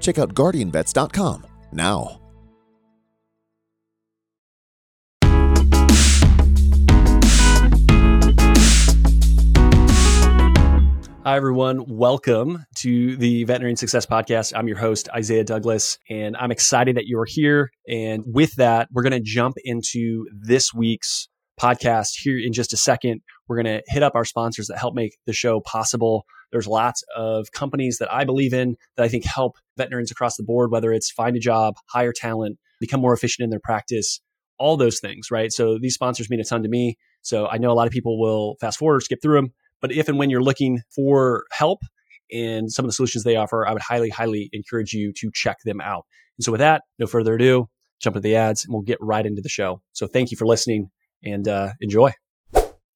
Check out guardianvets.com now. Hi, everyone. Welcome to the Veterinary Success Podcast. I'm your host, Isaiah Douglas, and I'm excited that you're here. And with that, we're going to jump into this week's podcast here in just a second. We're going to hit up our sponsors that help make the show possible. There's lots of companies that I believe in that I think help veterans across the board, whether it's find a job, hire talent, become more efficient in their practice, all those things, right? So these sponsors mean a ton to me. So I know a lot of people will fast forward or skip through them. But if and when you're looking for help and some of the solutions they offer, I would highly, highly encourage you to check them out. And so with that, no further ado, jump into the ads and we'll get right into the show. So thank you for listening and uh, enjoy.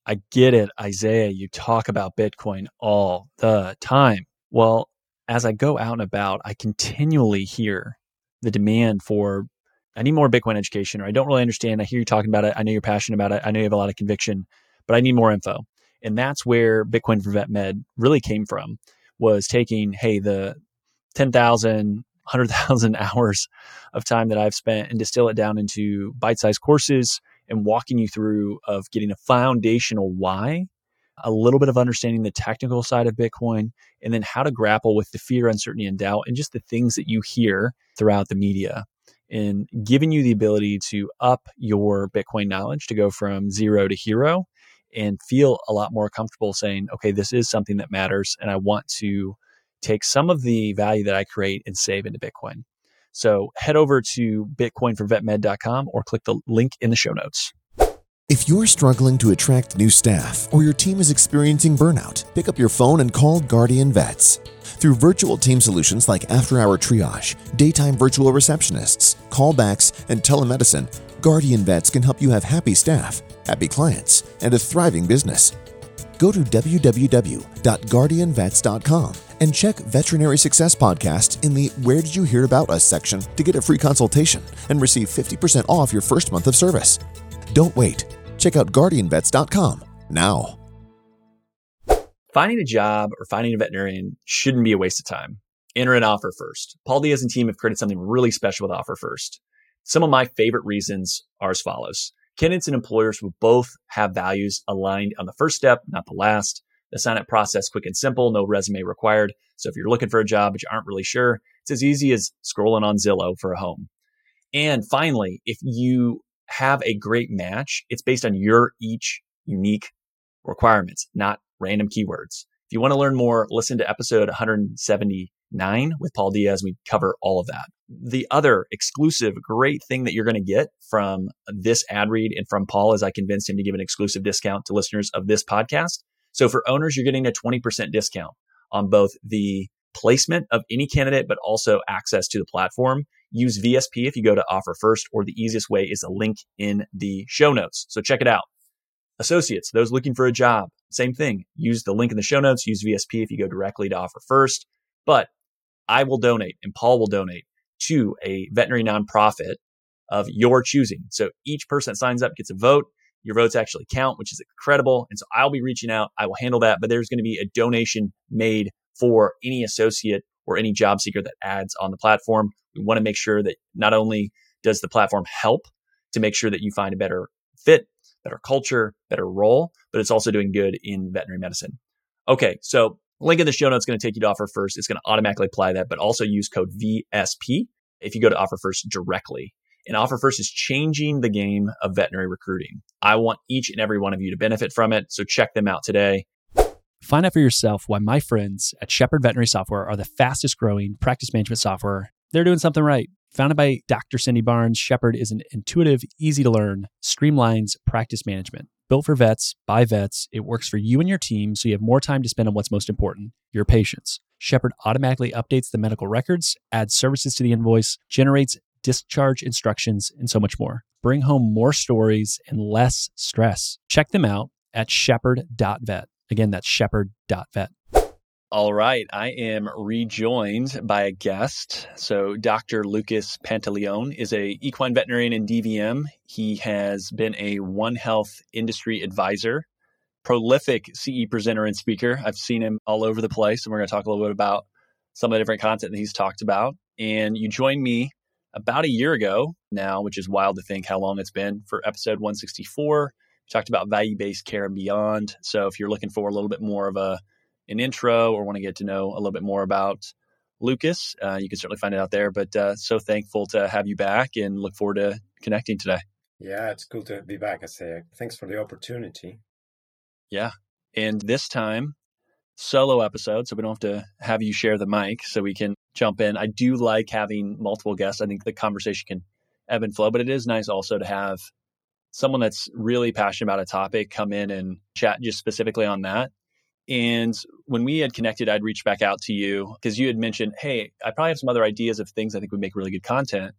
I get it, Isaiah. You talk about Bitcoin all the time. Well, as I go out and about, I continually hear the demand for I need more Bitcoin education, or I don't really understand. I hear you talking about it. I know you're passionate about it. I know you have a lot of conviction, but I need more info. And that's where Bitcoin for Vet Med really came from was taking, hey, the 10,000, 100,000 hours of time that I've spent and distill it down into bite sized courses and walking you through of getting a foundational why, a little bit of understanding the technical side of Bitcoin, and then how to grapple with the fear, uncertainty, and doubt, and just the things that you hear throughout the media. And giving you the ability to up your Bitcoin knowledge to go from zero to hero and feel a lot more comfortable saying, okay, this is something that matters. And I want to take some of the value that I create and save into Bitcoin. So head over to bitcoinforvetmed.com or click the link in the show notes. If you're struggling to attract new staff or your team is experiencing burnout, pick up your phone and call Guardian Vets. Through virtual team solutions like after hour triage, daytime virtual receptionists, callbacks, and telemedicine, Guardian Vets can help you have happy staff, happy clients, and a thriving business. Go to www.guardianvets.com and check Veterinary Success Podcast in the Where Did You Hear About Us section to get a free consultation and receive 50% off your first month of service. Don't wait. Check out guardianvets.com now. Finding a job or finding a veterinarian shouldn't be a waste of time. Enter an offer first. Paul Diaz and team have created something really special with Offer First. Some of my favorite reasons are as follows. Candidates and employers will both have values aligned on the first step, not the last. The sign up process quick and simple, no resume required. So if you're looking for a job but you aren't really sure, it's as easy as scrolling on Zillow for a home. And finally, if you have a great match, it's based on your each unique requirements, not random keywords. If you want to learn more, listen to episode 179 with Paul Diaz. We cover all of that. The other exclusive great thing that you're going to get from this ad read and from Paul is I convinced him to give an exclusive discount to listeners of this podcast. So for owners, you're getting a 20% discount on both the placement of any candidate, but also access to the platform. Use VSP if you go to offer first, or the easiest way is a link in the show notes. So check it out. Associates, those looking for a job, same thing. Use the link in the show notes. Use VSP if you go directly to offer first. But I will donate and Paul will donate to a veterinary nonprofit of your choosing. So each person that signs up gets a vote. Your votes actually count, which is incredible. And so I'll be reaching out. I will handle that, but there's going to be a donation made for any associate or any job seeker that adds on the platform. We want to make sure that not only does the platform help to make sure that you find a better fit, better culture, better role, but it's also doing good in veterinary medicine. Okay, so link in the show notes is going to take you to offer first. It's going to automatically apply that, but also use code VSP if you go to offer first directly. And Offer First is changing the game of veterinary recruiting. I want each and every one of you to benefit from it. So check them out today. Find out for yourself why my friends at Shepherd Veterinary Software are the fastest growing practice management software. They're doing something right. Founded by Dr. Cindy Barnes, Shepherd is an intuitive, easy to learn, streamlines practice management. Built for vets, by vets, it works for you and your team so you have more time to spend on what's most important your patients. Shepherd automatically updates the medical records, adds services to the invoice, generates discharge instructions, and so much more. Bring home more stories and less stress. Check them out at shepherd.vet. Again, that's shepherd.vet. All right. I am rejoined by a guest. So, Dr. Lucas Pantaleon is a equine veterinarian in DVM. He has been a One Health industry advisor, prolific CE presenter and speaker. I've seen him all over the place, and we're going to talk a little bit about some of the different content that he's talked about. And you joined me about a year ago now, which is wild to think how long it's been for episode 164. We talked about value based care and beyond. So, if you're looking for a little bit more of a an intro or want to get to know a little bit more about Lucas, uh, you can certainly find it out there. But uh, so thankful to have you back and look forward to connecting today. Yeah, it's cool to be back. I say thanks for the opportunity. Yeah. And this time, solo episode, so we don't have to have you share the mic so we can jump in. I do like having multiple guests. I think the conversation can ebb and flow, but it is nice also to have someone that's really passionate about a topic come in and chat just specifically on that. And when we had connected, I'd reached back out to you because you had mentioned, hey, I probably have some other ideas of things I think would make really good content.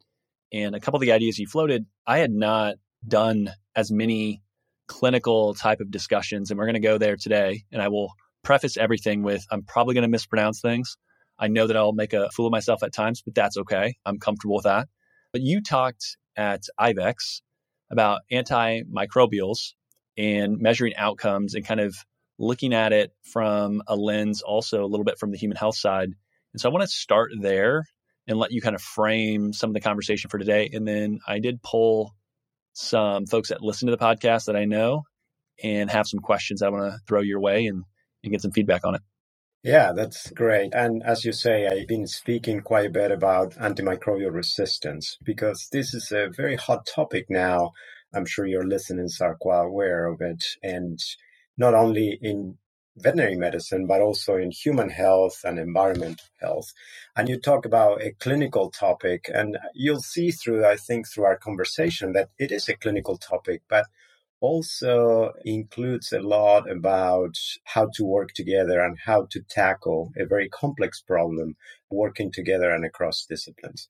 And a couple of the ideas you floated, I had not done as many clinical type of discussions. And we're going to go there today. And I will preface everything with I'm probably going to mispronounce things. I know that I'll make a fool of myself at times, but that's okay. I'm comfortable with that. But you talked at IVECCS about antimicrobials and measuring outcomes and kind of looking at it from a lens also a little bit from the human health side. And so I want to start there and let you kind of frame some of the conversation for today. And then I did pull some folks that listen to the podcast that I know and have some questions I want to throw your way and, and get some feedback on it. Yeah, that's great. And as you say, I've been speaking quite a bit about antimicrobial resistance because this is a very hot topic now. I'm sure your listeners are quite aware of it. And not only in veterinary medicine, but also in human health and environmental health. And you talk about a clinical topic, and you'll see through, I think, through our conversation that it is a clinical topic, but also includes a lot about how to work together and how to tackle a very complex problem working together and across disciplines.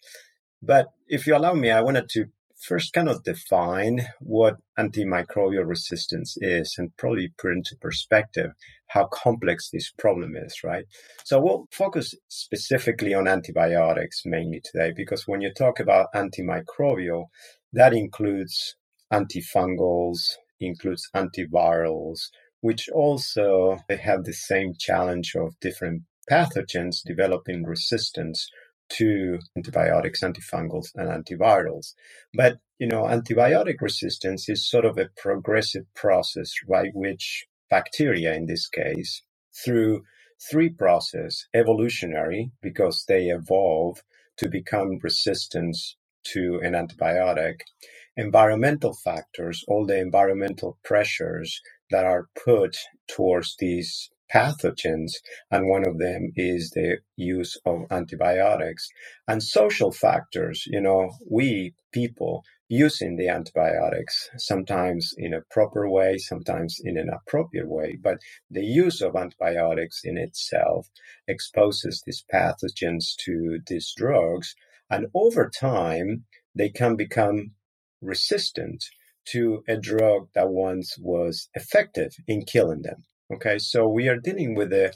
But if you allow me, I wanted to first kind of define what antimicrobial resistance is and probably put into perspective how complex this problem is, right? So we'll focus specifically on antibiotics mainly today because when you talk about antimicrobial, that includes antifungals, includes antivirals, which also have the same challenge of different pathogens developing resistance to antibiotics, antifungals, and antivirals. But, you know, antibiotic resistance is sort of a progressive process by which bacteria, in this case, through three process evolutionary, because they evolve to become resistant to an antibiotic, environmental factors, all the environmental pressures that are put towards these pathogens, and one of them is the use of antibiotics. And social factors, you know, we people using the antibiotics, sometimes in a proper way, sometimes in an appropriate way, but the use of antibiotics in itself exposes these pathogens to these drugs, and over time, they can become resistant to a drug that once was effective in killing them. Okay, so we are dealing with a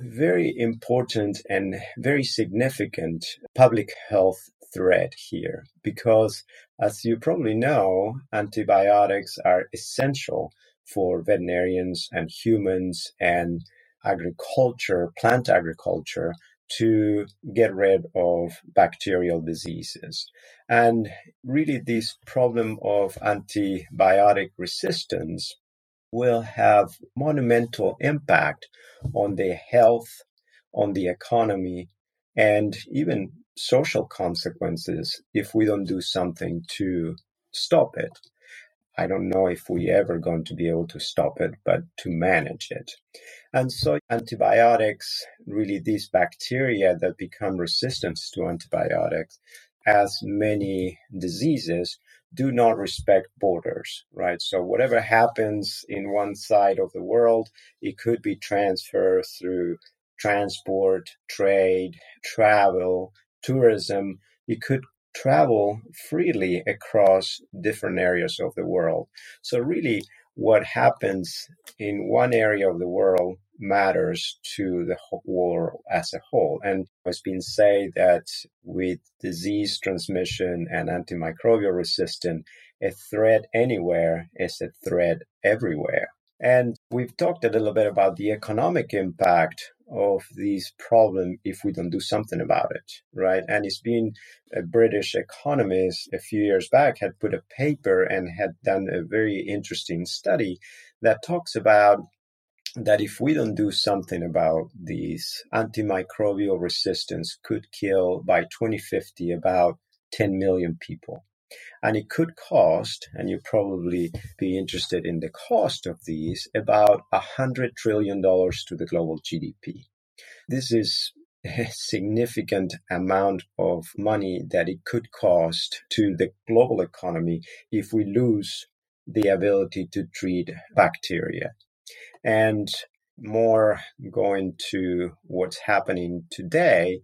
very important and very significant public health threat here because, as you probably know, antibiotics are essential for veterinarians and humans and agriculture, plant agriculture, to get rid of bacterial diseases. And really, this problem of antibiotic resistance will have monumental impact on the health, on the economy, and even social consequences if we don't do something to stop it. I don't know if we ever going to be able to stop it, but to manage it. And so antibiotics, really these bacteria that become resistant to antibiotics, as many diseases, do not respect borders, right? So whatever happens in one side of the world, it could be transferred through transport, trade, travel, tourism. You could travel freely across different areas of the world. So, really, what happens in one area of the world matters to the world as a whole. And it's been said that with disease transmission and antimicrobial resistance, a threat anywhere is a threat everywhere. And we've talked a little bit about the economic impact of these problems if we don't do something about it, right? And it's been a British economist a few years back had put a paper and had done a very interesting study that talks about that if we don't do something about these antimicrobial resistance could kill by 2050 about 10 million people and it could cost, and you probably be interested in the cost of these, about $100 trillion to the global GDP. This is a significant amount of money that it could cost to the global economy if we lose the ability to treat bacteria. And more going to what's happening today,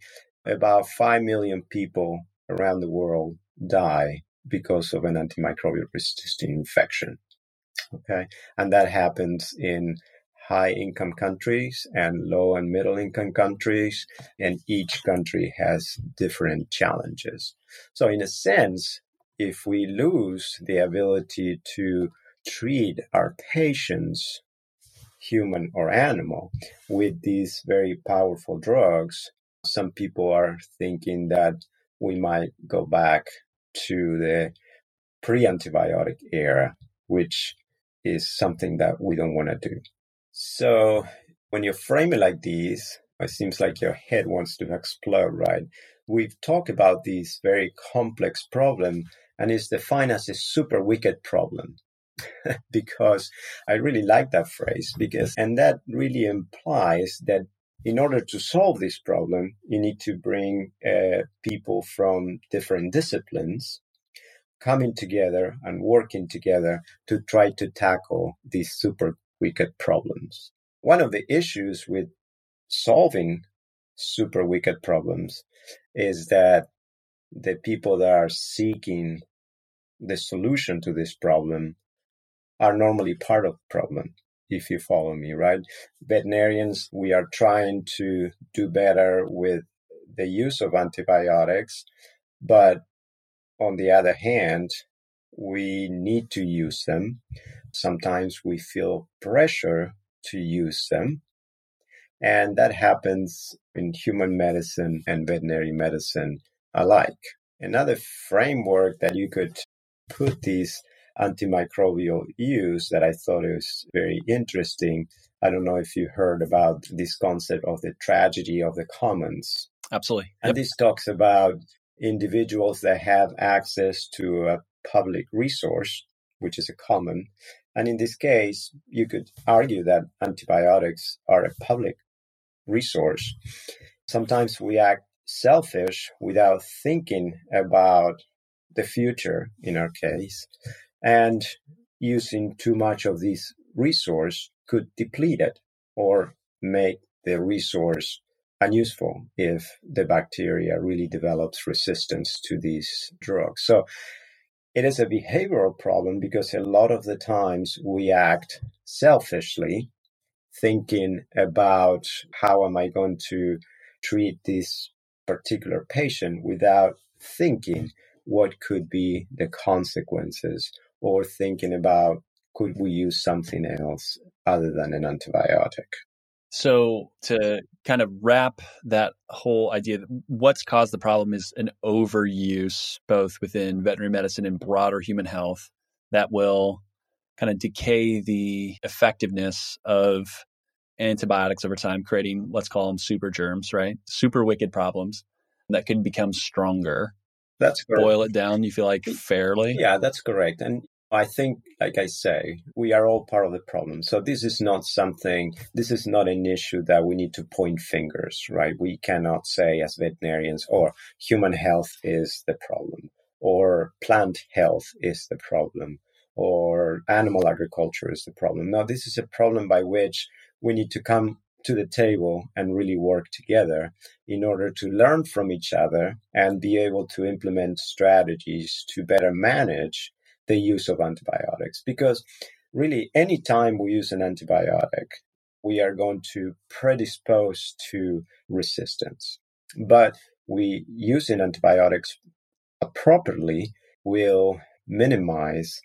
about 5 million people around the world die because of an antimicrobial resistant infection. Okay. And that happens in high income countries and low and middle income countries. And each country has different challenges. So in a sense, if we lose the ability to treat our patients, human or animal, with these very powerful drugs, some people are thinking that we might go back to the pre antibiotic era, which is something that we don't want to do. So when you frame it like this, it seems like your head wants to explode, right? We've talked about this very complex problem, and it's defined as a super wicked problem. because I really like that phrase because and that really implies that in order to solve this problem, you need to bring uh, people from different disciplines coming together and working together to try to tackle these super wicked problems. One of the issues with solving super wicked problems is that the people that are seeking the solution to this problem are normally part of the problem if you follow me, right? Veterinarians, we are trying to do better with the use of antibiotics, but on the other hand, we need to use them. Sometimes we feel pressure to use them. And that happens in human medicine and veterinary medicine alike. Another framework that you could put these antimicrobial use that I thought was very interesting. I don't know if you heard about this concept of the tragedy of the commons. Absolutely. And this talks about individuals that have access to a public resource, which is a common. And in this case, you could argue that antibiotics are a public resource. Sometimes we act selfish without thinking about the future in our case and using too much of this resource could deplete it or make the resource unuseful if the bacteria really develops resistance to these drugs. So it is a behavioral problem because a lot of the times we act selfishly, thinking about how am I going to treat this particular patient without thinking what could be the consequences or thinking about could we use something else other than an antibiotic. So, to kind of wrap that whole idea, what's caused the problem is an overuse, both within veterinary medicine and broader human health, that will kind of decay the effectiveness of antibiotics over time, creating, let's call them super germs, right? Super wicked problems that can become stronger. That's correct. Boil it down, you feel like fairly? Yeah, that's correct. And I think, like I say, we are all part of the problem. So this is not something, this is not an issue that we need to point fingers, right? We cannot say as veterinarians, or human health is the problem, or plant health is the problem, or animal agriculture is the problem. No, this is a problem by which we need to come to the table and really work together in order to learn from each other and be able to implement strategies to better manage the use of antibiotics. Because really, anytime we use an antibiotic, we are going to predispose to resistance. But we using antibiotics properly will minimize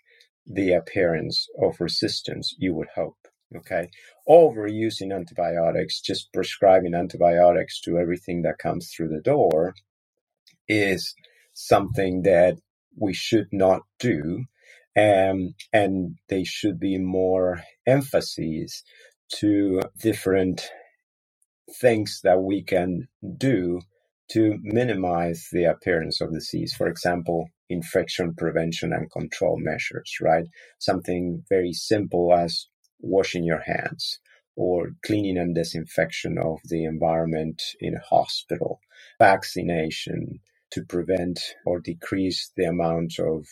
the appearance of resistance, you would hope. Okay. Overusing antibiotics, just prescribing antibiotics to everything that comes through the door is something that we should not do. Um, and they should be more emphasis to different things that we can do to minimize the appearance of disease. For example, infection prevention and control measures, right? Something very simple as washing your hands or cleaning and disinfection of the environment in a hospital, vaccination to prevent or decrease the amount of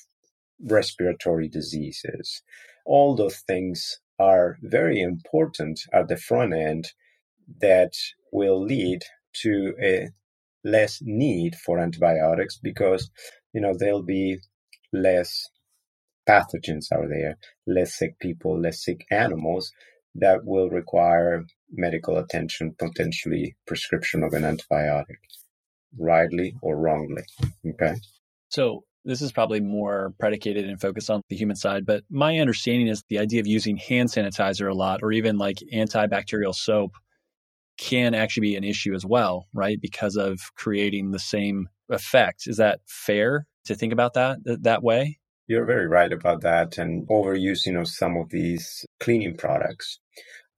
respiratory diseases. All those things are very important at the front end that will lead to a less need for antibiotics because you know there'll be less pathogens are there, less sick people, less sick animals that will require medical attention, potentially prescription of an antibiotic, rightly or wrongly. Okay. So this is probably more predicated and focused on the human side, but my understanding is the idea of using hand sanitizer a lot or even like antibacterial soap can actually be an issue as well, right? Because of creating the same effect. Is that fair to think about that that way? You're very right about that. And overusing of some of these cleaning products,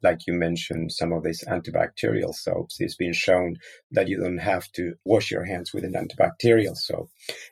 like you mentioned, some of these antibacterial soaps, it's been shown that you don't have to wash your hands with an antibacterial soap.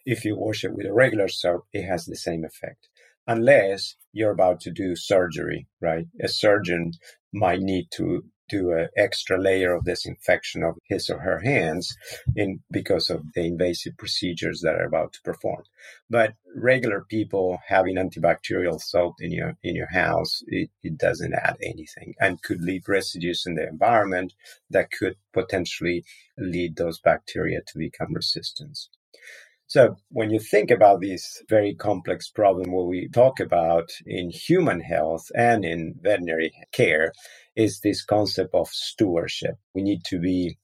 If you wash it with a regular soap, it has the same effect. Unless you're about to do surgery, right? A surgeon might need to do an extra layer of disinfection of his or her hands in because of the invasive procedures that are about to perform. But regular people having antibacterial soap in your in your house, it, it doesn't add anything and could leave residues in the environment that could potentially lead those bacteria to become resistant. So when you think about this very complex problem, what we talk about in human health and in veterinary care is this concept of stewardship. We need to be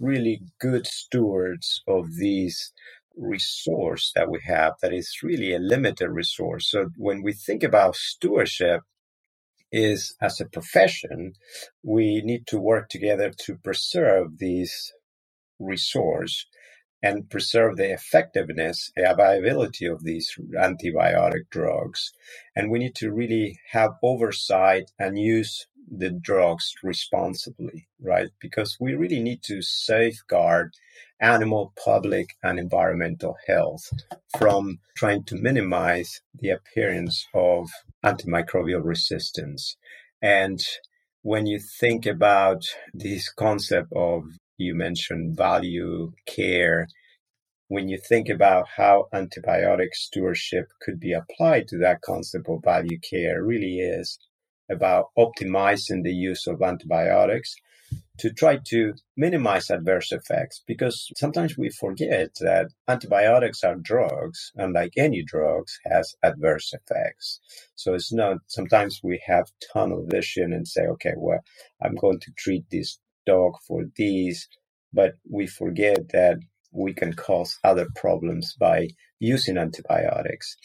really good stewards of these resource that we have that is really a limited resource. So when we think about stewardship is as a profession, we need to work together to preserve these resource and preserve the effectiveness, the availability of these antibiotic drugs. And we need to really have oversight and use the drugs responsibly, right? Because we really need to safeguard animal, public, and environmental health from trying to minimize the appearance of antimicrobial resistance. And when you think about this concept of, you mentioned value, care, when you think about how antibiotic stewardship could be applied to that concept of value care, really is about optimizing the use of antibiotics to try to minimize adverse effects because sometimes we forget that antibiotics are drugs and like any drugs has adverse effects. So it's not sometimes we have tunnel vision and say okay well i'm going to treat this dog for these but we forget that we can cause other problems by using antibiotics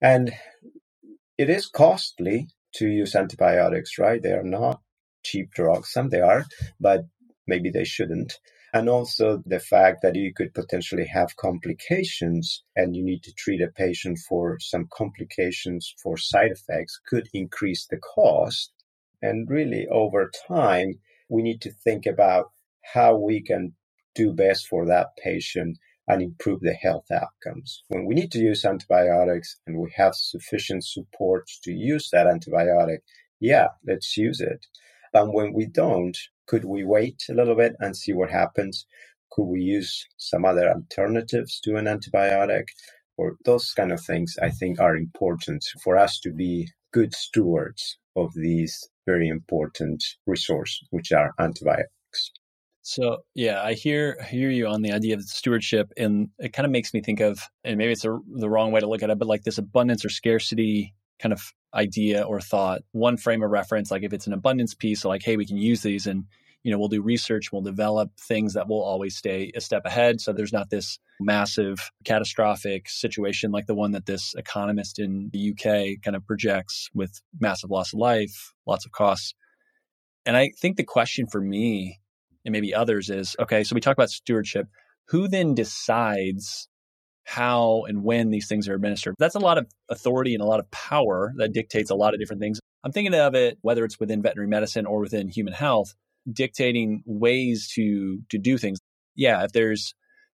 and it is costly to use antibiotics, right? They are not cheap drugs. Some they are, but maybe they shouldn't. And also the fact that you could potentially have complications and you need to treat a patient for some complications for side effects could increase the cost. And really over time, we need to think about how we can do best for that patient and improve the health outcomes. When we need to use antibiotics and we have sufficient support to use that antibiotic, yeah, let's use it. And when we don't, could we wait a little bit and see what happens? Could we use some other alternatives to an antibiotic? Or those kind of things I think are important for us to be good stewards of these very important resource, which are antibiotics. So yeah, I hear hear you on the idea of stewardship, and it kind of makes me think of, and maybe it's a, the wrong way to look at it, but like this abundance or scarcity kind of idea or thought. One frame of reference, like if it's an abundance piece, so like hey, we can use these, and you know we'll do research, we'll develop things that will always stay a step ahead. So there's not this massive catastrophic situation like the one that this economist in the UK kind of projects with massive loss of life, lots of costs. And I think the question for me and maybe others is okay, so we talk about stewardship. Who then decides how and when these things are administered? That's a lot of authority and a lot of power that dictates a lot of different things. I'm thinking of it whether it's within veterinary medicine or within human health, dictating ways to to do things. Yeah, if there's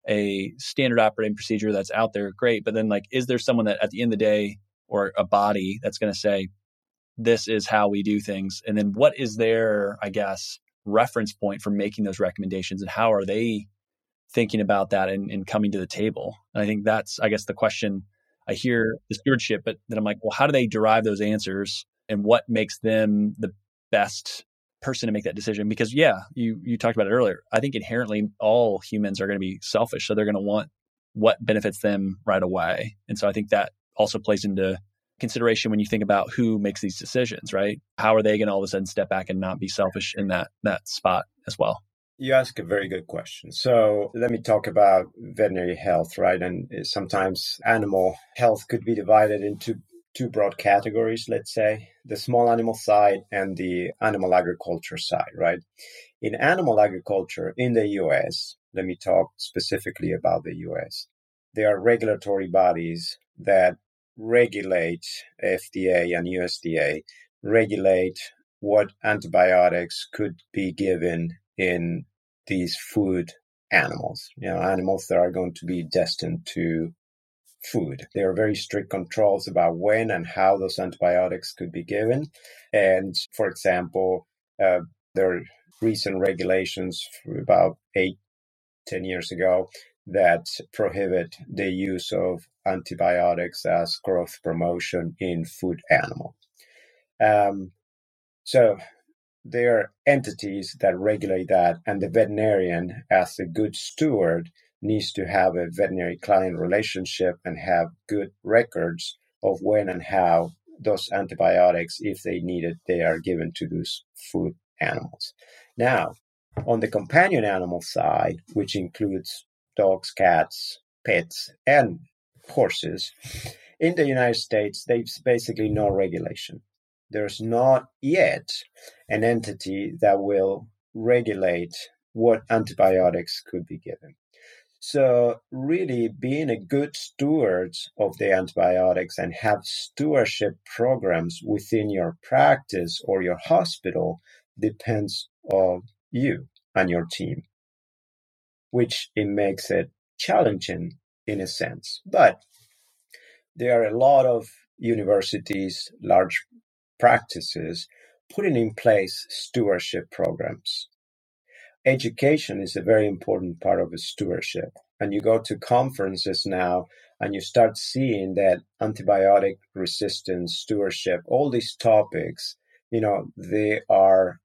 a standard operating procedure that's out there, great. But then, like, is there someone that at the end of the day, or a body that's going to say, this is how we do things? And then what is their, I guess, reference point for making those recommendations and how are they thinking about that and, and coming to the table? And I think that's, I guess, the question I hear the stewardship, but then I'm like, well, how do they derive those answers and what makes them the best person to make that decision? Because yeah, you you talked about it earlier. I think inherently all humans are going to be selfish, so they're going to want what benefits them right away. And so I think that also plays into consideration when you think about who makes these decisions, right? How are they going to all of a sudden step back and not be selfish in that that spot as well? You ask a very good question. So let me talk about veterinary health, right? And eh, sometimes animal health could be divided into two broad categories, let's say the small animal side and the animal agriculture side, right? In animal agriculture in the US, let me talk specifically about the US. There are regulatory bodies that regulate FDA and USDA regulate what antibiotics could be given in these food animals, you know, animals that are going to be destined to food. There are very strict controls about when and how those antibiotics could be given. And for example, uh, there are recent regulations about eight, ten years ago that prohibit the use of antibiotics as growth promotion in food animal. Um, so there are entities that regulate that, and the veterinarian, as a good steward, needs to have a veterinary client relationship and have good records of when and how those antibiotics, if they need it, they are given to those food animals. Now, on the companion animal side, which includes dogs, cats, pets, and horses. In the United States, there's basically no regulation. There's not yet an entity that will regulate what antibiotics could be given. So, really, being a good steward of the antibiotics and have stewardship programs within your practice or your hospital depends on you and your team which it makes it challenging in a sense. But there are a lot of universities, large practices putting in place stewardship programs. Education is a very important part of stewardship. And you go to conferences now and you start seeing that antibiotic resistance, stewardship, all these topics, you know, they are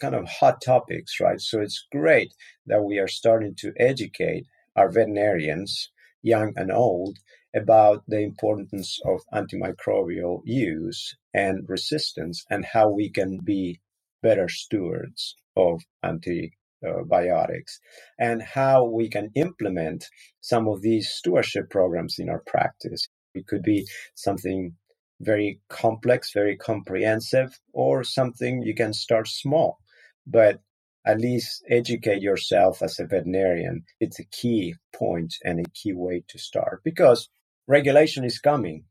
kind of hot topics, right? So it's great that we are starting to educate our veterinarians, young and old, about the importance of antimicrobial use and resistance and how we can be better stewards of antibiotics and how we can implement some of these stewardship programs in our practice. It could be something very complex, very comprehensive, or something you can start small but at least educate yourself as a veterinarian. It's a key point and a key way to start because regulation is coming.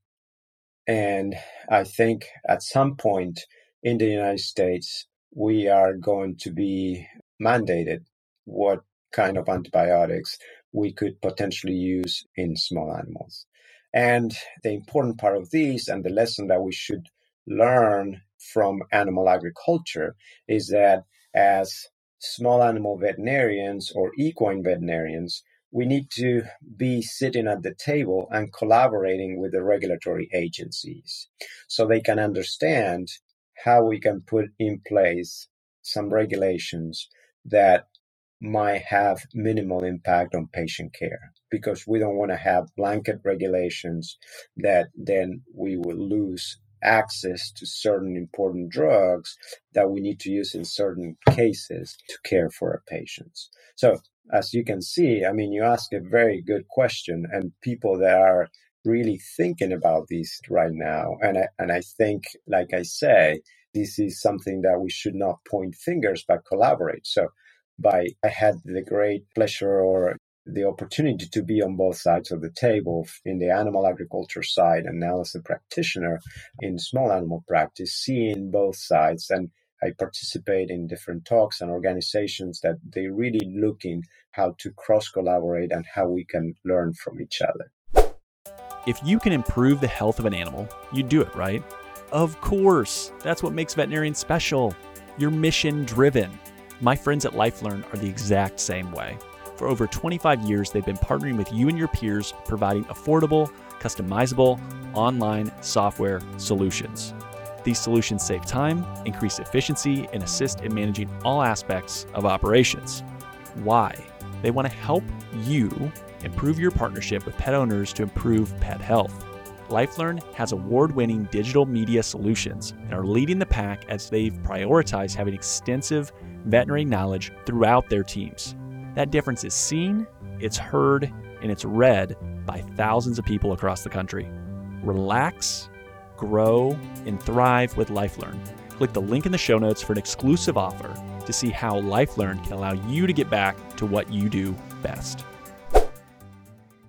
And I think at some point in the United States, we are going to be mandated what kind of antibiotics we could potentially use in small animals. And the important part of these and the lesson that we should learn from animal agriculture is that as small animal veterinarians or equine veterinarians, we need to be sitting at the table and collaborating with the regulatory agencies so they can understand how we can put in place some regulations that might have minimal impact on patient care because we don't want to have blanket regulations that then we will lose access to certain important drugs that we need to use in certain cases to care for our patients. So, as you can see, I mean, you ask a very good question, and people that are really thinking about this right now, and I, and I think, like I say, this is something that we should not point fingers but collaborate. So, by I had the great pleasure or the opportunity to be on both sides of the table in the animal agriculture side and now as a practitioner in small animal practice, seeing both sides. And I participate in different talks and organizations that they really looking how to cross collaborate and how we can learn from each other. If you can improve the health of an animal, you do it, right? Of course. That's what makes veterinarians special. You're mission driven. My friends at LifeLearn are the exact same way. For over 25 years, they've been partnering with you and your peers, providing affordable, customizable, online software solutions. These solutions save time, increase efficiency, and assist in managing all aspects of operations. Why? They want to help you improve your partnership with pet owners to improve pet health. LifeLearn has award winning digital media solutions and are leading the pack as they've prioritized having extensive veterinary knowledge throughout their teams. That difference is seen, it's heard, and it's read by thousands of people across the country. Relax, grow, and thrive with LifeLearn. Click the link in the show notes for an exclusive offer to see how LifeLearn can allow you to get back to what you do best.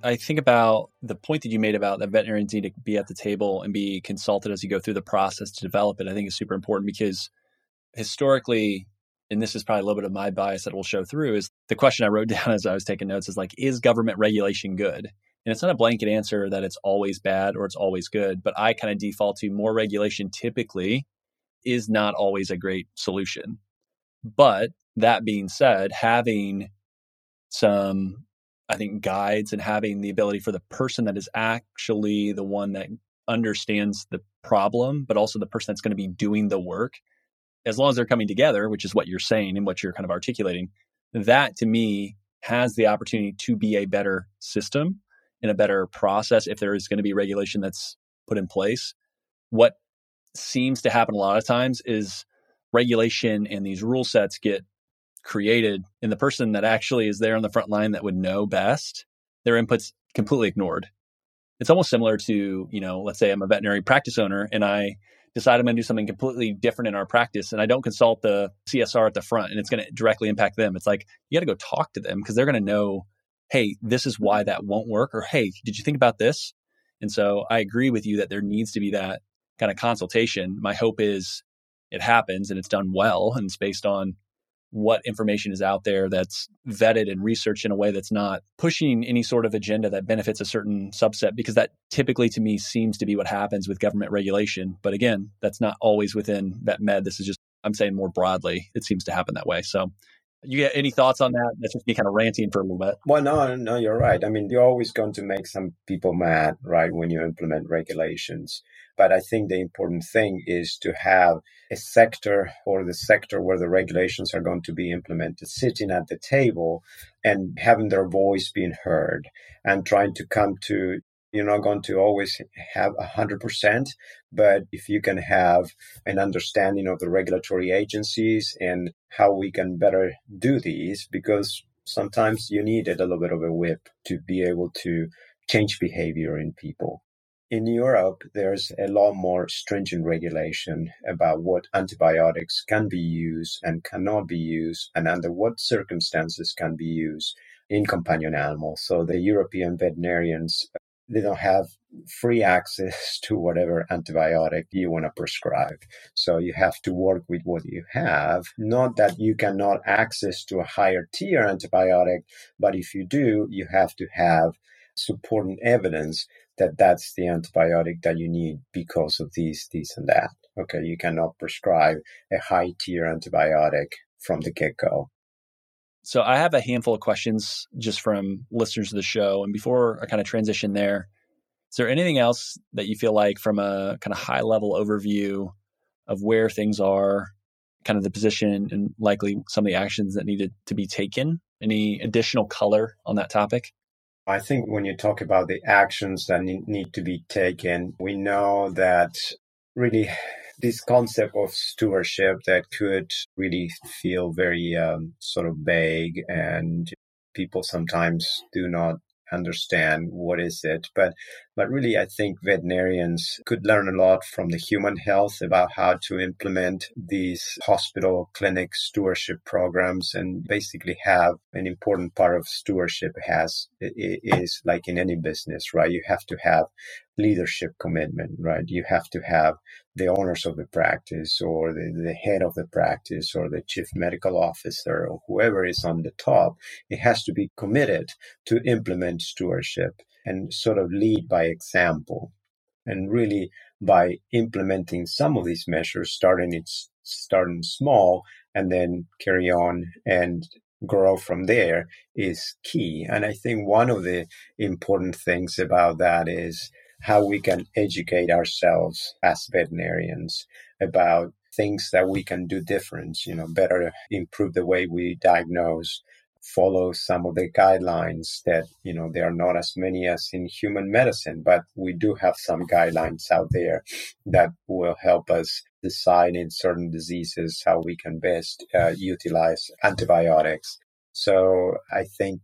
I think about the point that you made about that veterinarians need to be at the table and be consulted as you go through the process to develop it. I think is super important because historically, and this is probably a little bit of my bias that will show through, is the question I wrote down as I was taking notes is like, is government regulation good? And it's not a blanket answer that it's always bad or it's always good, but I kind of default to more regulation typically is not always a great solution. But that being said, having some, I think, guides and having the ability for the person that is actually the one that understands the problem, but also the person that's going to be doing the work as long as they're coming together, which is what you're saying and what you're kind of articulating, that to me has the opportunity to be a better system and a better process if there is going to be regulation that's put in place. What seems to happen a lot of times is regulation and these rule sets get created and the person that actually is there on the front line that would know best their inputs completely ignored it's almost similar to you know let's say i'm a veterinary practice owner and i decide I'm going to do something completely different in our practice and I don't consult the CSR at the front and it's going to directly impact them. It's like you got to go talk to them because they're going to know, hey, this is why that won't work, or hey, did you think about this? And so I agree with you that there needs to be that kind of consultation. My hope is it happens and it's done well and it's based on what information is out there that's vetted and researched in a way that's not pushing any sort of agenda that benefits a certain subset because that typically to me seems to be what happens with government regulation. But again that's not always within vet med. This is just i'm saying more broadly it seems to happen that way. So you get any thoughts on that? That's just me kind of ranting for a little bit. Well, no, no, you're right. I mean, you're always going to make some people mad, right, when you implement regulations. But I think the important thing is to have a sector or the sector where the regulations are going to be implemented sitting at the table and having their voice being heard and trying to come to you're not going to always have 100%, but if you can have an understanding of the regulatory agencies and how we can better do these, because sometimes you need a little bit of a whip to be able to change behavior in people. In Europe, there's a lot more stringent regulation about what antibiotics can be used and cannot be used, and under what circumstances can be used in companion animals. So the European veterinarians they don't have free access to whatever antibiotic you want to prescribe. So you have to work with what you have. Not that you cannot access to a higher tier antibiotic, but if you do, you have to have supporting evidence that that's the antibiotic that you need because of these, this, and that. Okay, you cannot prescribe a high tier antibiotic from the get go. So I have a handful of questions just from listeners of the show. And before I kind of transition there, is there anything else that you feel like from a kind of high level overview of where things are, kind of the position, and likely some of the actions that needed to be taken? Any additional color on that topic? I think when you talk about the actions that need to be taken, we know that really this concept of stewardship that could really feel very um, sort of vague and people sometimes do not understand what is it. But but really i think veterinarians could learn a lot from the human health about how to implement these hospital clinic stewardship programs and basically have an important part of stewardship has is like in any business right? You have to have leadership commitment right? You have to have the owners of the practice or the, the head of the practice or the chief medical officer or whoever is on the top, it has to be committed to implement stewardship and sort of lead by example. And really by implementing some of these measures, starting it's starting small and then carry on and grow from there is key. And I think one of the important things about that is how we can educate ourselves as veterinarians about things that we can do different, you know, better improve the way we diagnose, follow some of the guidelines that, you know, there are not as many as in human medicine, but we do have some guidelines out there that will help us decide in certain diseases how we can best uh, utilize antibiotics. So I think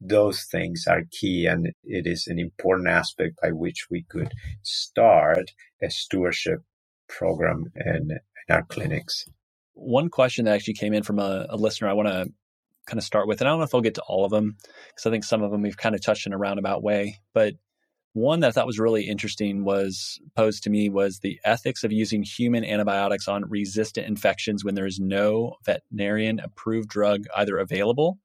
those things are key and it is an important aspect by which we could start a stewardship program in, in our clinics. One question that actually came in from a, a listener I want to kind of start with, and I don't know if I'll get to all of them because I think some of them we've kind of touched in a roundabout way, but one that I thought was really interesting was posed to me was the ethics of using human antibiotics on resistant infections when there is no veterinarian approved drug either available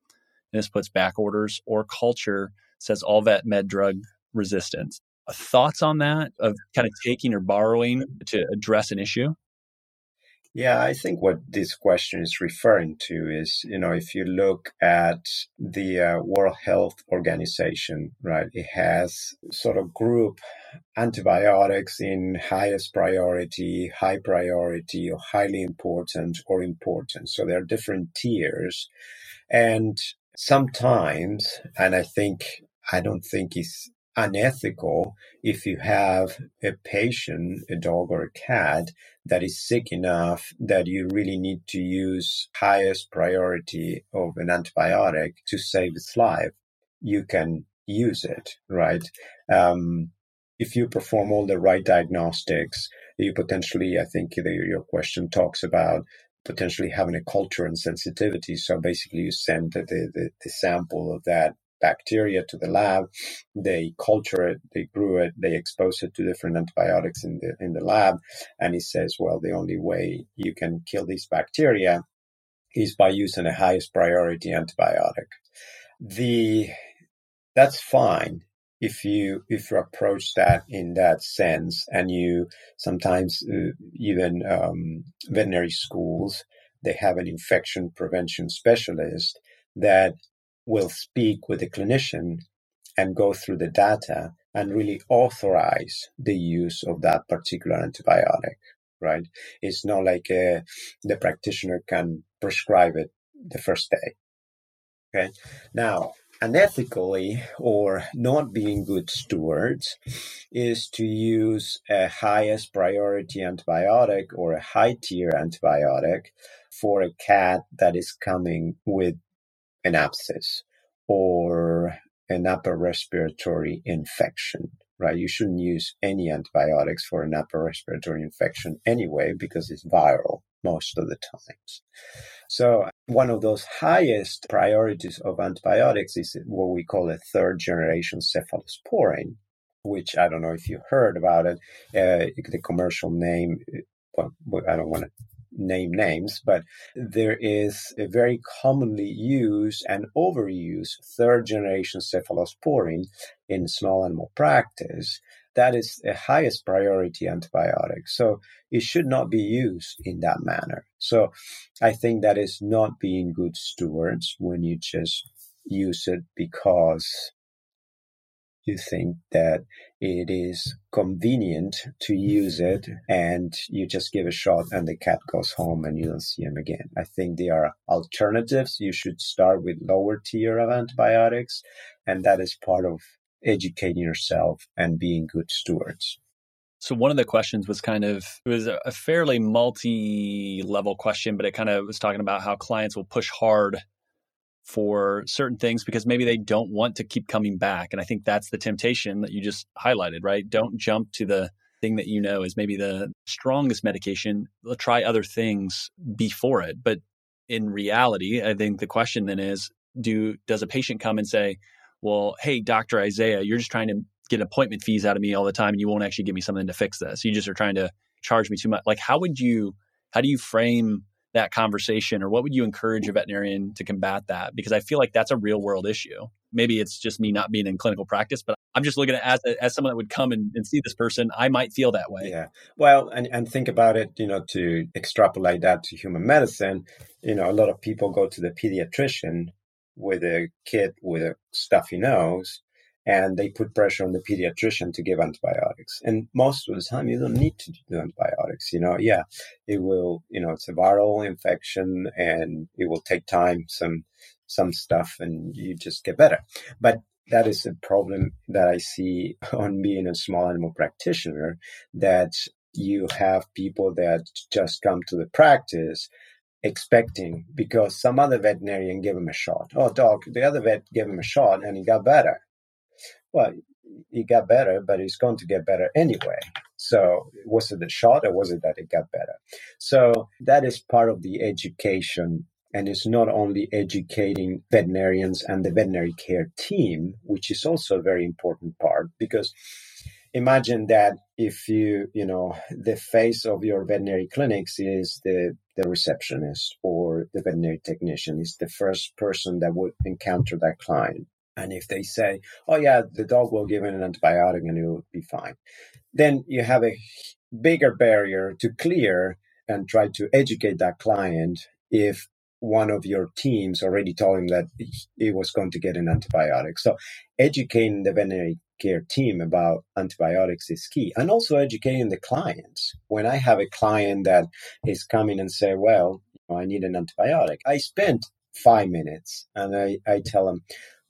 and this puts back orders, or culture says all vet med drug resistance. Thoughts on that of kind of taking or borrowing to address an issue? Yeah, I think what this question is referring to is, you know, if you look at the uh, World Health Organization, right, it has sort of group antibiotics in highest priority, high priority, or highly important or important. So there are different tiers. And sometimes, and I think, I don't think it's unethical if you have a patient, a dog or a cat that is sick enough that you really need to use highest priority of an antibiotic to save its life. You can use it, right? Um, if you perform all the right diagnostics, you potentially, I think your question talks about potentially having a culture and sensitivity. So basically, you send the, the, the sample of that bacteria to the lab. They culture it, they grew it, they expose it to different antibiotics in the in the lab, and he says, well, the only way you can kill these bacteria is by using the highest priority antibiotic. The that's fine if you if you approach that in that sense and you sometimes uh, even um, veterinary schools they have an infection prevention specialist that will speak with the clinician and go through the data and really authorize the use of that particular antibiotic right? It's not like uh, the practitioner can prescribe it the first day okay? Now unethically or not being good stewards is to use a highest priority antibiotic or a high tier antibiotic for a cat that is coming with an abscess or an upper respiratory infection right you shouldn't use any antibiotics for an upper respiratory infection anyway because it's viral most of the times so one of those highest priorities of antibiotics is what we call a third generation cephalosporin, which I don't know if you heard about it. Uh, the commercial name, well, I don't want to name names, but there is a very commonly used and overused third generation cephalosporin in small animal practice that is the highest priority antibiotic. So it should not be used in that manner. So I think that is not being good stewards when you just use it because you think that it is convenient to use it and you just give a shot and the cat goes home and you don't see him again. I think there are alternatives. You should start with lower tier of antibiotics and that is part of educating yourself and being good stewards. So one of the questions was kind of it was a fairly multi-level question, but it kind of was talking about how clients will push hard for certain things because maybe they don't want to keep coming back. And I think that's the temptation that you just highlighted, right? Don't jump to the thing that you know is maybe the strongest medication. Try other things before it. But in reality, I think the question then is do does a patient come and say, Well, hey, Dr. Isaiah, you're just trying to get appointment fees out of me all the time and you won't actually give me something to fix this. You just are trying to charge me too much. Like how would you how do you frame that conversation or what would you encourage a veterinarian to combat that? Because i feel like that's a real world issue. Maybe it's just me not being in clinical practice but i'm just looking at as, as someone that would come and, and see this person i might feel that way. Yeah. Well and, and think about it you know to extrapolate that to human medicine you know a lot of people go to the pediatrician with a kid with a stuffy nose and they put pressure on the pediatrician to give antibiotics. And most of the time, you don't need to do antibiotics. You know, yeah, it will, you know, it's a viral infection and it will take time, some, some stuff, and you just get better. But that is a problem that I see on being a small animal practitioner that you have people that just come to the practice expecting because some other veterinarian gave him a shot. Oh, dog, the other vet gave him a shot and he got better well, he got better, but he's going to get better anyway. So was it the shot or was it that it got better? So that is part of the education. And it's not only educating veterinarians and the veterinary care team, which is also a very important part because imagine that if you, you know, the face of your veterinary clinics is the, the receptionist or the veterinary technician is the first person that would encounter that client and if they say, oh, yeah, the dog will give an antibiotic and it will be fine, then you have a bigger barrier to clear and try to educate that client if one of your teams already told him that he was going to get an antibiotic. So educating the veterinary care team about antibiotics is key and also educating the clients. When I have a client that is coming and say, well, I need an antibiotic, I spent five minutes and I, I tell them,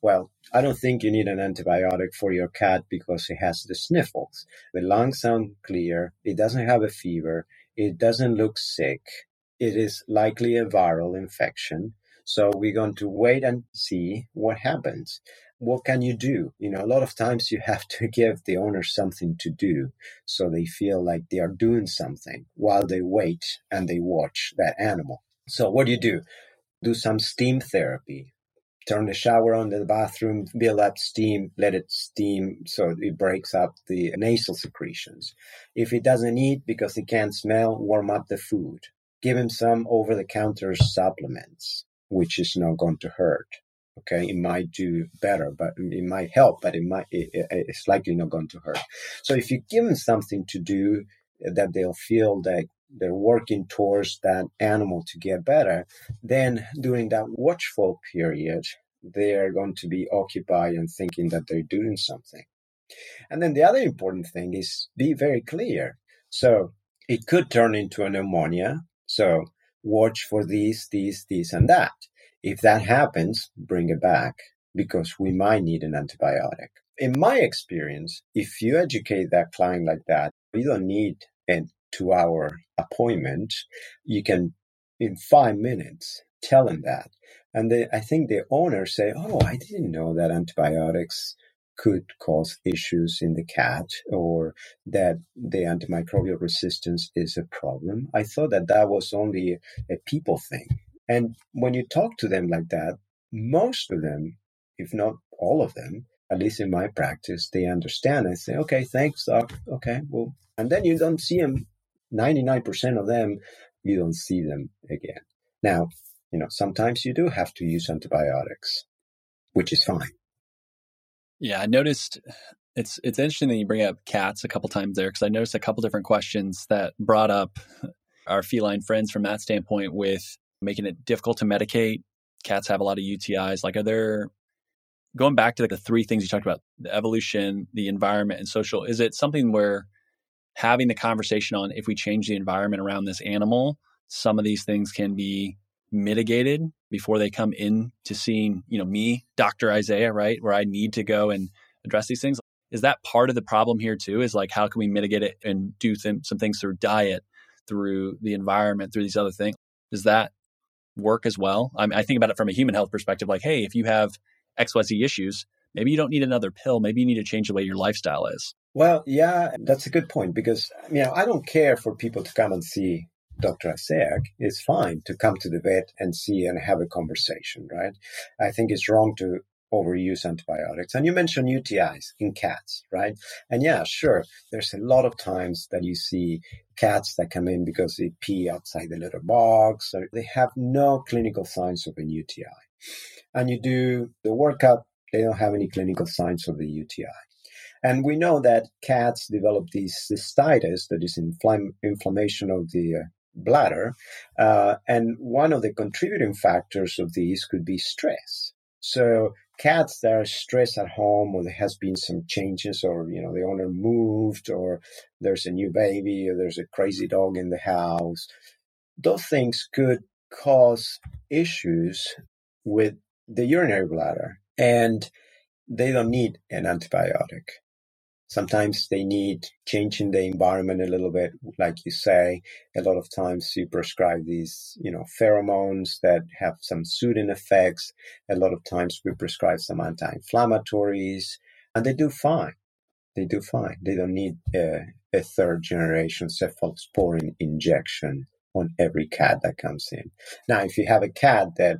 well, I don't think you need an antibiotic for your cat because it has the sniffles. The lungs sound clear. It doesn't have a fever. It doesn't look sick. It is likely a viral infection. So we're going to wait and see what happens. What can you do? You know, a lot of times you have to give the owner something to do so they feel like they are doing something while they wait and they watch that animal. So what do you do? Do some steam therapy turn the shower on the bathroom, build up steam, let it steam so it breaks up the nasal secretions. If he doesn't eat because he can't smell, warm up the food. Give him some over the counter supplements, which is not going to hurt. Okay, it might do better, but it might help, but it might it, it's likely not going to hurt. So if you give them something to do that they'll feel that they're working towards that animal to get better, then during that watchful period, they are going to be occupied and thinking that they're doing something. And then the other important thing is be very clear. So it could turn into a pneumonia. So watch for these, these, these, and that. If that happens, bring it back because we might need an antibiotic. In my experience, if you educate that client like that, you don't need a two hour appointment. You can, in five minutes, tell them that. And they, I think the owners say, Oh, I didn't know that antibiotics could cause issues in the cat or that the antimicrobial resistance is a problem. I thought that that was only a people thing. And when you talk to them like that, most of them, if not all of them, at least in my practice, they understand and say, okay, thanks, doc. Okay, well, and then you don't see them 99% of them, you don't see them again. Now, you know, sometimes you do have to use antibiotics, which is fine. Yeah, I noticed it's it's interesting that you bring up cats a couple times there because I noticed a couple different questions that brought up our feline friends from that standpoint with making it difficult to medicate. Cats have a lot of UTIs. Like, are there going back to like the three things you talked about the evolution, the environment, and social, is it something where having the conversation on if we change the environment around this animal, some of these things can be mitigated before they come in to seeing, you know, me, Dr. Isaiah, right? Where I need to go and address these things. Is that part of the problem here too? Is like, how can we mitigate it and do th- some things through diet, through the environment, through these other things? Does that work as well? I, mean, I think about it from a human health perspective. Like, hey, if you have XYZ issues, maybe you don't need another pill. Maybe you need to change the way your lifestyle is. Well, yeah, that's a good point because you know I don't care for people to come and see Dr. Isaac. It's fine to come to the vet and see and have a conversation, right? I think it's wrong to overuse antibiotics. And you mentioned UTIs in cats, right? And yeah, sure, there's a lot of times that you see cats that come in because they pee outside the litter box or they have no clinical signs of a UTI. And you do the workup, they don't have any clinical signs of the UTI. And we know that cats develop these cystitis, that is infl- inflammation of the uh, bladder. Uh, and one of the contributing factors of these could be stress. So cats that are stressed at home or there has been some changes or you know the owner moved or there's a new baby or there's a crazy dog in the house those things could cause issues with the urinary bladder and they don't need an antibiotic Sometimes they need changing the environment a little bit, like you say. A lot of times you prescribe these, you know, pheromones that have some soothing effects. A lot of times we prescribe some anti-inflammatories, and they do fine. They do fine. They don't need a, a third generation cephalosporin injection on every cat that comes in. Now, if you have a cat that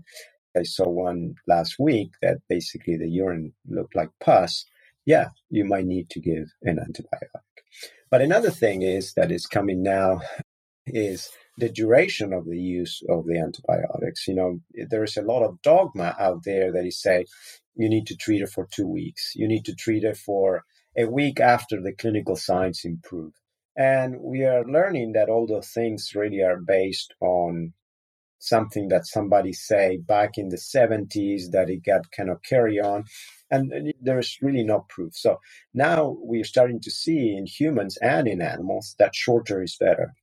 I saw one last week that basically the urine looked like pus, yeah, you might need to give an antibiotic. But another thing is that is coming now is the duration of the use of the antibiotics. You know, there's a lot of dogma out there that is say you need to treat it for two weeks. You need to treat it for a week after the clinical signs improve. And we are learning that all those things really are based on something that somebody say back in the 70s that it got kind of carry on and uh, there's really no proof. So now we're starting to see in humans and in animals that shorter is better.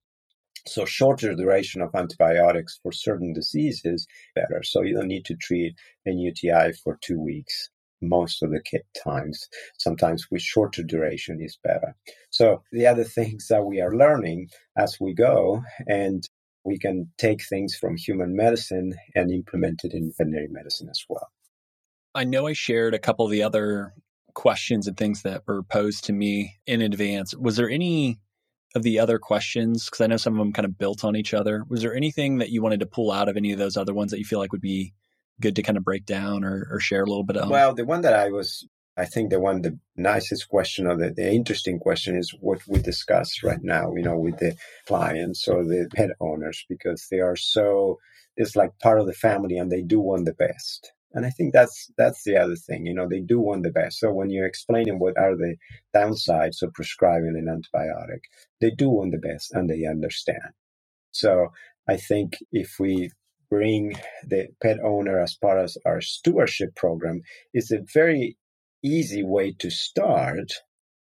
So shorter duration of antibiotics for certain diseases better. So you don't need to treat an uti for two weeks most of the times. Sometimes with shorter duration is better. So the other things that we are learning as we go and we can take things from human medicine and implement it in veterinary medicine as well. I know I shared a couple of the other questions and things that were posed to me in advance. Was there any of the other questions? Because I know some of them kind of built on each other. Was there anything that you wanted to pull out of any of those other ones that you feel like would be good to kind of break down or, or share a little bit of? Well, the one that I was I think the one, the nicest question or the, the interesting question is what we discuss right now, you know, with the clients or the pet owners, because they are so, it's like part of the family and they do want the best. And I think that's that's the other thing, you know, they do want the best. So when you're explaining what are the downsides of prescribing an antibiotic, they do want the best and they understand. So I think if we bring the pet owner as part of our stewardship program, it's a very easy way to start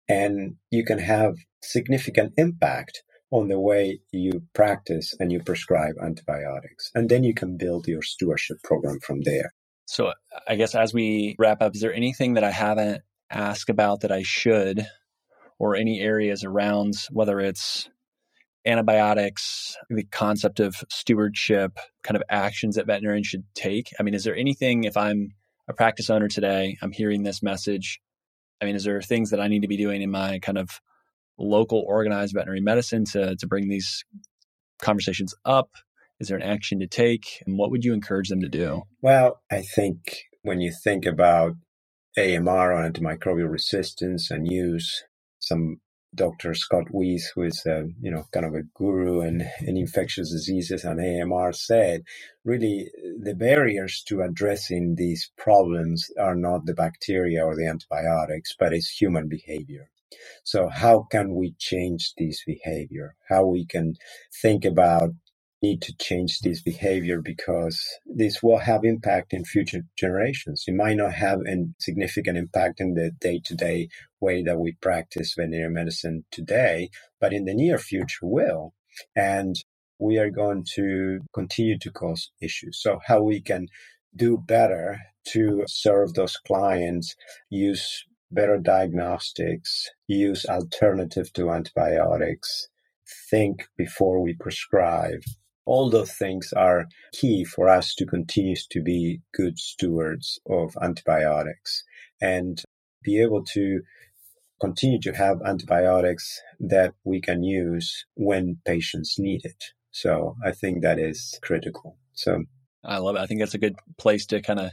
and you can have significant impact on the way you practice and you prescribe antibiotics and then you can build your stewardship program from there so i guess as we wrap up is there anything that i haven't asked about that i should or any areas around whether it's antibiotics the concept of stewardship kind of actions that veterinarians should take i mean is there anything if i'm a practice owner today, I'm hearing this message. I mean, is there things that I need to be doing in my kind of local organized veterinary medicine to, to bring these conversations up? Is there an action to take? And what would you encourage them to do? Well, I think when you think about AMR or antimicrobial resistance and use, some Dr. Scott Weese, who is a, you know kind of a guru in, in infectious diseases and AMR, said really the barriers to addressing these problems are not the bacteria or the antibiotics, but it's human behavior. So how can we change this behavior? How we can think about need to change this behavior because this will have impact in future generations. It might not have a significant impact in the day to day way that we practice veterinary medicine today, but in the near future will. And we are going to continue to cause issues. So how we can do better to serve those clients, use better diagnostics, use alternative to antibiotics, think before we prescribe. All those things are key for us to continue to be good stewards of antibiotics and be able to continue to have antibiotics that we can use when patients need it. So I think that is critical. So I love it. I think that's a good place to kind of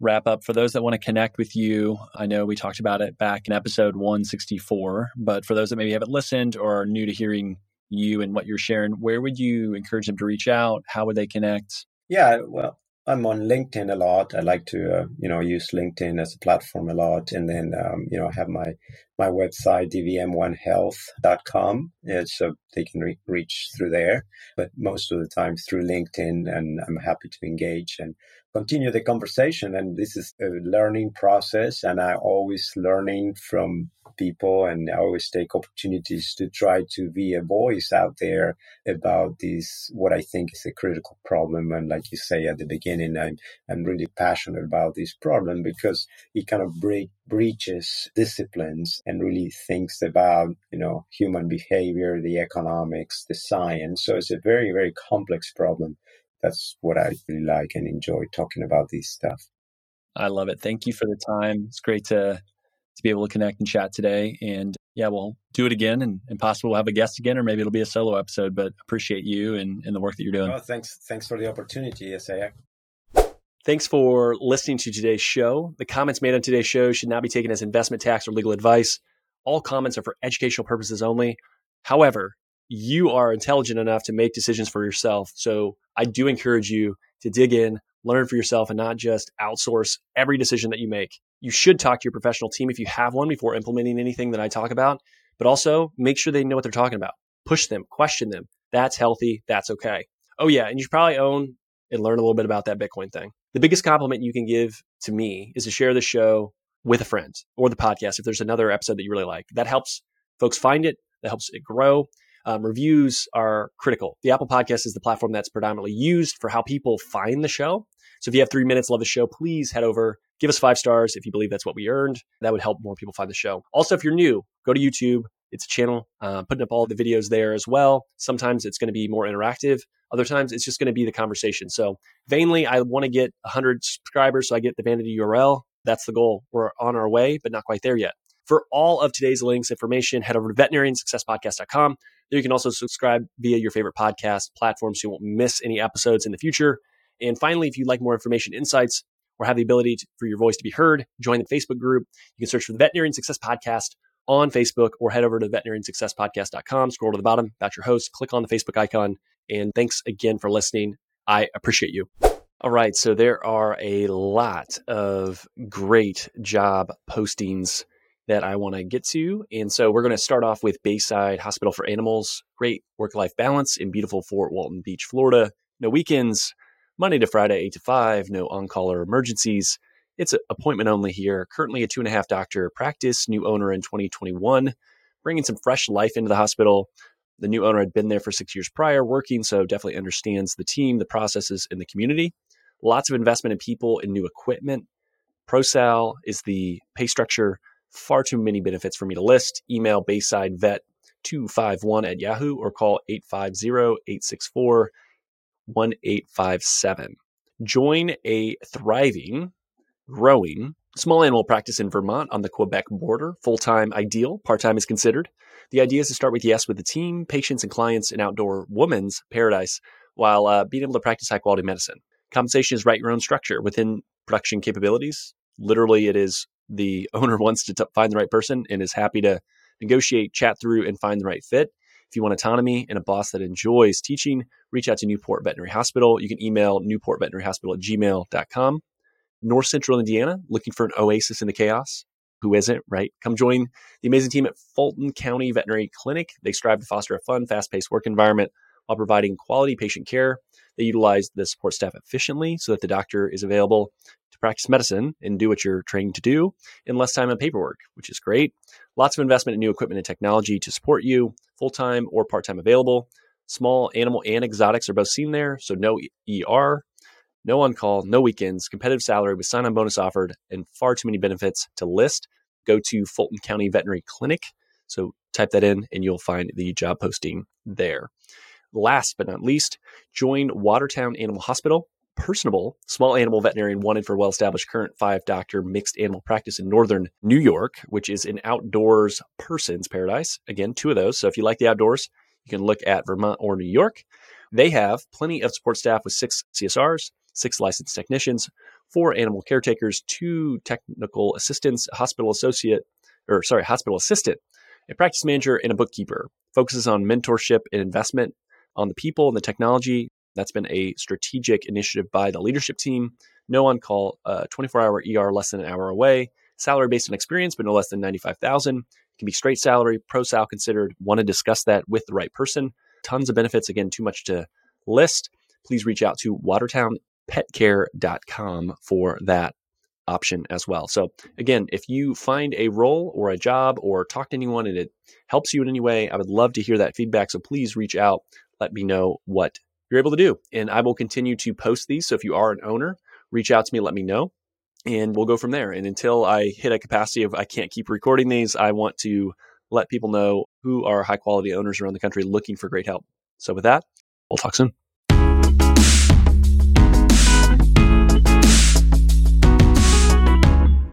wrap up. For those that want to connect with you, I know we talked about it back in episode 164, but for those that maybe haven't listened or are new to hearing you and what you're sharing, where would you encourage them to reach out? How would they connect? Yeah, well, I'm on LinkedIn a lot. I like to, uh, you know, use LinkedIn as a platform a lot, and then, um, you know, I have my my website dvm1health.com, yeah, so they can re- reach through there. But most of the time through LinkedIn, and I'm happy to engage and continue the conversation. And this is a learning process, and I always learning from people and I always take opportunities to try to be a voice out there about this, what I think is a critical problem. And like you say at the beginning, I'm, I'm really passionate about this problem because it kind of break, breaches disciplines and really thinks about, you know, human behavior, the economics, the science. So it's a very, very complex problem that's what I really like and enjoy talking about this stuff. I love it. Thank you for the time. It's great to to be able to connect and chat today. And yeah, we'll do it again and, and possibly we'll have a guest again, or maybe it'll be a solo episode, but appreciate you and, and the work that you're doing. Oh, thanks. Thanks for the opportunity, Isaiah. Thanks for listening to today's show. The comments made on today's show should not be taken as investment tax or legal advice. All comments are for educational purposes only. However, you are intelligent enough to make decisions for yourself. So I do encourage you to dig in, learn for yourself, and not just outsource every decision that you make. You should talk to your professional team if you have one before implementing anything that I talk about, but also make sure they know what they're talking about. Push them, question them. That's healthy. That's okay. Oh, yeah. And you should probably own and learn a little bit about that Bitcoin thing. The biggest compliment you can give to me is to share the show with a friend or the podcast if there's another episode that you really like. That helps folks find it, that helps it grow. Um, reviews are critical. The Apple Podcast is the platform that's predominantly used for how people find the show. So if you have three minutes, love the show, please head over, give us five stars if you believe that's what we earned. That would help more people find the show. Also, if you're new, go to YouTube. It's a channel, uh, putting up all the videos there as well. Sometimes it's going to be more interactive. Other times it's just going to be the conversation. So vainly, I want to get 100 subscribers so I get the vanity URL. That's the goal. We're on our way, but not quite there yet. For all of today's links, information, head over to veterinariansuccesspodcast.com. There you can also subscribe via your favorite podcast platform so you won't miss any episodes in the future. And finally, if you'd like more information, insights, or have the ability to, for your voice to be heard, join the Facebook group. You can search for the Veterinarian Success Podcast on Facebook or head over to veterinariansuccesspodcast.com, scroll to the bottom about your host, click on the Facebook icon. And thanks again for listening. I appreciate you. All right. So there are a lot of great job postings that I want to get to. And so we're going to start off with Bayside Hospital for Animals. Great work life balance in beautiful Fort Walton Beach, Florida. No weekends, Monday to Friday, 8 to 5, no on call or emergencies. It's appointment only here. Currently a two and a half doctor practice, new owner in 2021, bringing some fresh life into the hospital. The new owner had been there for six years prior, working, so definitely understands the team, the processes, and the community. Lots of investment in people and new equipment. ProSal is the pay structure. Far too many benefits for me to list. Email Bayside Vet 251 at Yahoo or call 850 864 1857. Join a thriving, growing small animal practice in Vermont on the Quebec border. Full time ideal, part time is considered. The idea is to start with yes with the team, patients, and clients in outdoor woman's paradise while uh, being able to practice high quality medicine. Compensation is write your own structure within production capabilities. Literally, it is the owner wants to t- find the right person and is happy to negotiate, chat through, and find the right fit. If you want autonomy and a boss that enjoys teaching, reach out to Newport Veterinary Hospital. You can email newportveterinaryhospital at gmail.com. North Central Indiana, looking for an oasis in the chaos. Who isn't, right? Come join the amazing team at Fulton County Veterinary Clinic. They strive to foster a fun, fast paced work environment while providing quality patient care. They utilize the support staff efficiently so that the doctor is available to practice medicine and do what you're trained to do in less time and paperwork, which is great. Lots of investment in new equipment and technology to support you, full time or part time available. Small animal and exotics are both seen there, so no ER, no on call, no weekends, competitive salary with sign on bonus offered, and far too many benefits to list. Go to Fulton County Veterinary Clinic. So type that in and you'll find the job posting there. Last but not least, join Watertown Animal Hospital. Personable, small animal veterinarian wanted for well established current five doctor mixed animal practice in northern New York, which is an outdoors person's paradise. Again, two of those. So if you like the outdoors, you can look at Vermont or New York. They have plenty of support staff with six CSRs, six licensed technicians, four animal caretakers, two technical assistants, a hospital associate, or sorry, hospital assistant, a practice manager, and a bookkeeper. Focuses on mentorship and investment on the people and the technology. That's been a strategic initiative by the leadership team. No on call, uh, 24 hour ER less than an hour away. Salary based on experience, but no less than 95,000. It Can be straight salary, pro sal considered. Want to discuss that with the right person. Tons of benefits. Again, too much to list. Please reach out to watertownpetcare.com for that option as well. So, again, if you find a role or a job or talk to anyone and it helps you in any way, I would love to hear that feedback. So, please reach out let me know what you're able to do. And I will continue to post these. So if you are an owner, reach out to me, let me know, and we'll go from there. And until I hit a capacity of I can't keep recording these, I want to let people know who are high quality owners around the country looking for great help. So with that, we'll talk soon.